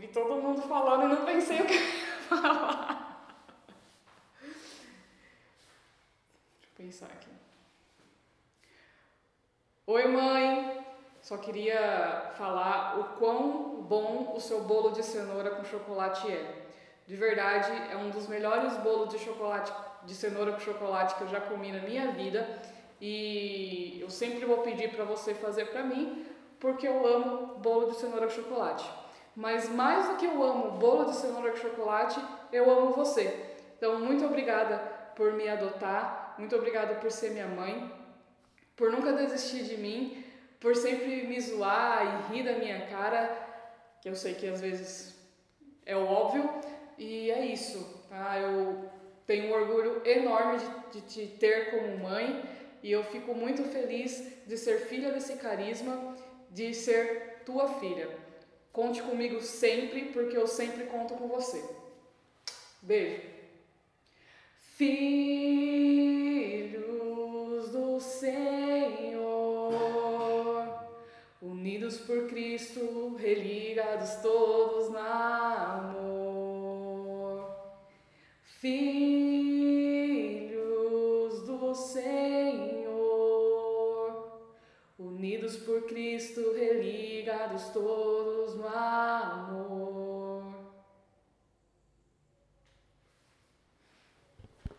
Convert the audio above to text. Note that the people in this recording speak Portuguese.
vi todo mundo falando e não pensei o que ia falar. Deixa eu pensar aqui. Oi, mãe! Só queria falar o quão bom o seu bolo de cenoura com chocolate é. De verdade, é um dos melhores bolos de chocolate de cenoura com chocolate que eu já comi na minha vida e eu sempre vou pedir para você fazer para mim, porque eu amo bolo de cenoura com chocolate. Mas mais do que eu amo bolo de cenoura com chocolate, eu amo você. Então, muito obrigada por me adotar, muito obrigada por ser minha mãe, por nunca desistir de mim, por sempre me zoar e rir da minha cara, que eu sei que às vezes é óbvio, e é isso, tá? Eu tenho um orgulho enorme de, de te ter como mãe e eu fico muito feliz de ser filha desse carisma, de ser tua filha. Conte comigo sempre, porque eu sempre conto com você. Beijo. Filhos do Senhor, unidos por Cristo, religados todos na amor. Filhos unidos por Cristo, religados todos no.